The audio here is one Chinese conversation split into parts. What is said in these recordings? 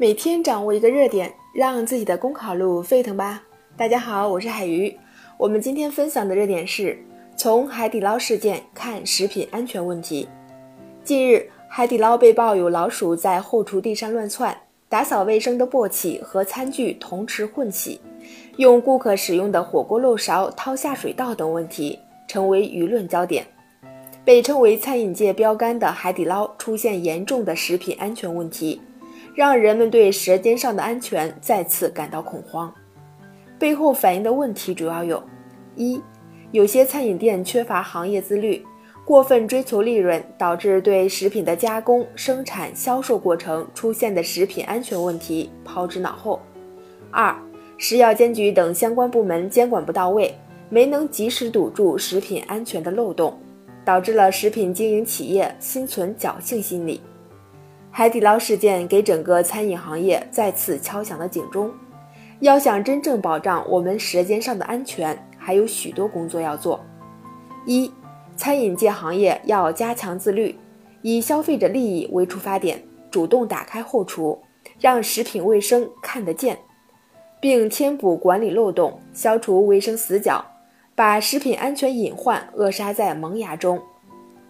每天掌握一个热点，让自己的公考路沸腾吧！大家好，我是海鱼。我们今天分享的热点是从海底捞事件看食品安全问题。近日，海底捞被曝有老鼠在后厨地上乱窜，打扫卫生的簸箕和餐具同时混洗，用顾客使用的火锅漏勺掏下水道等问题，成为舆论焦点。被称为餐饮界标杆的海底捞出现严重的食品安全问题。让人们对舌尖上的安全再次感到恐慌。背后反映的问题主要有：一、有些餐饮店缺乏行业自律，过分追求利润，导致对食品的加工、生产、销售过程出现的食品安全问题抛之脑后；二、食药监局等相关部门监管不到位，没能及时堵住食品安全的漏洞，导致了食品经营企业心存侥幸心理。海底捞事件给整个餐饮行业再次敲响了警钟。要想真正保障我们舌尖上的安全，还有许多工作要做。一、餐饮界行业要加强自律，以消费者利益为出发点，主动打开后厨，让食品卫生看得见，并填补管理漏洞，消除卫生死角，把食品安全隐患扼杀在萌芽中。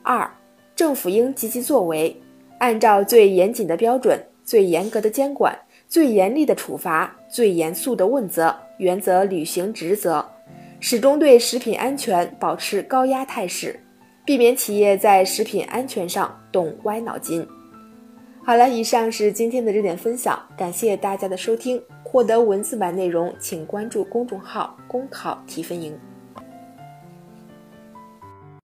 二、政府应积极作为。按照最严谨的标准、最严格的监管、最严厉的处罚、最严肃的问责原则履行职责，始终对食品安全保持高压态势，避免企业在食品安全上动歪脑筋。好了，以上是今天的热点分享，感谢大家的收听。获得文字版内容，请关注公众号“公考提分营”。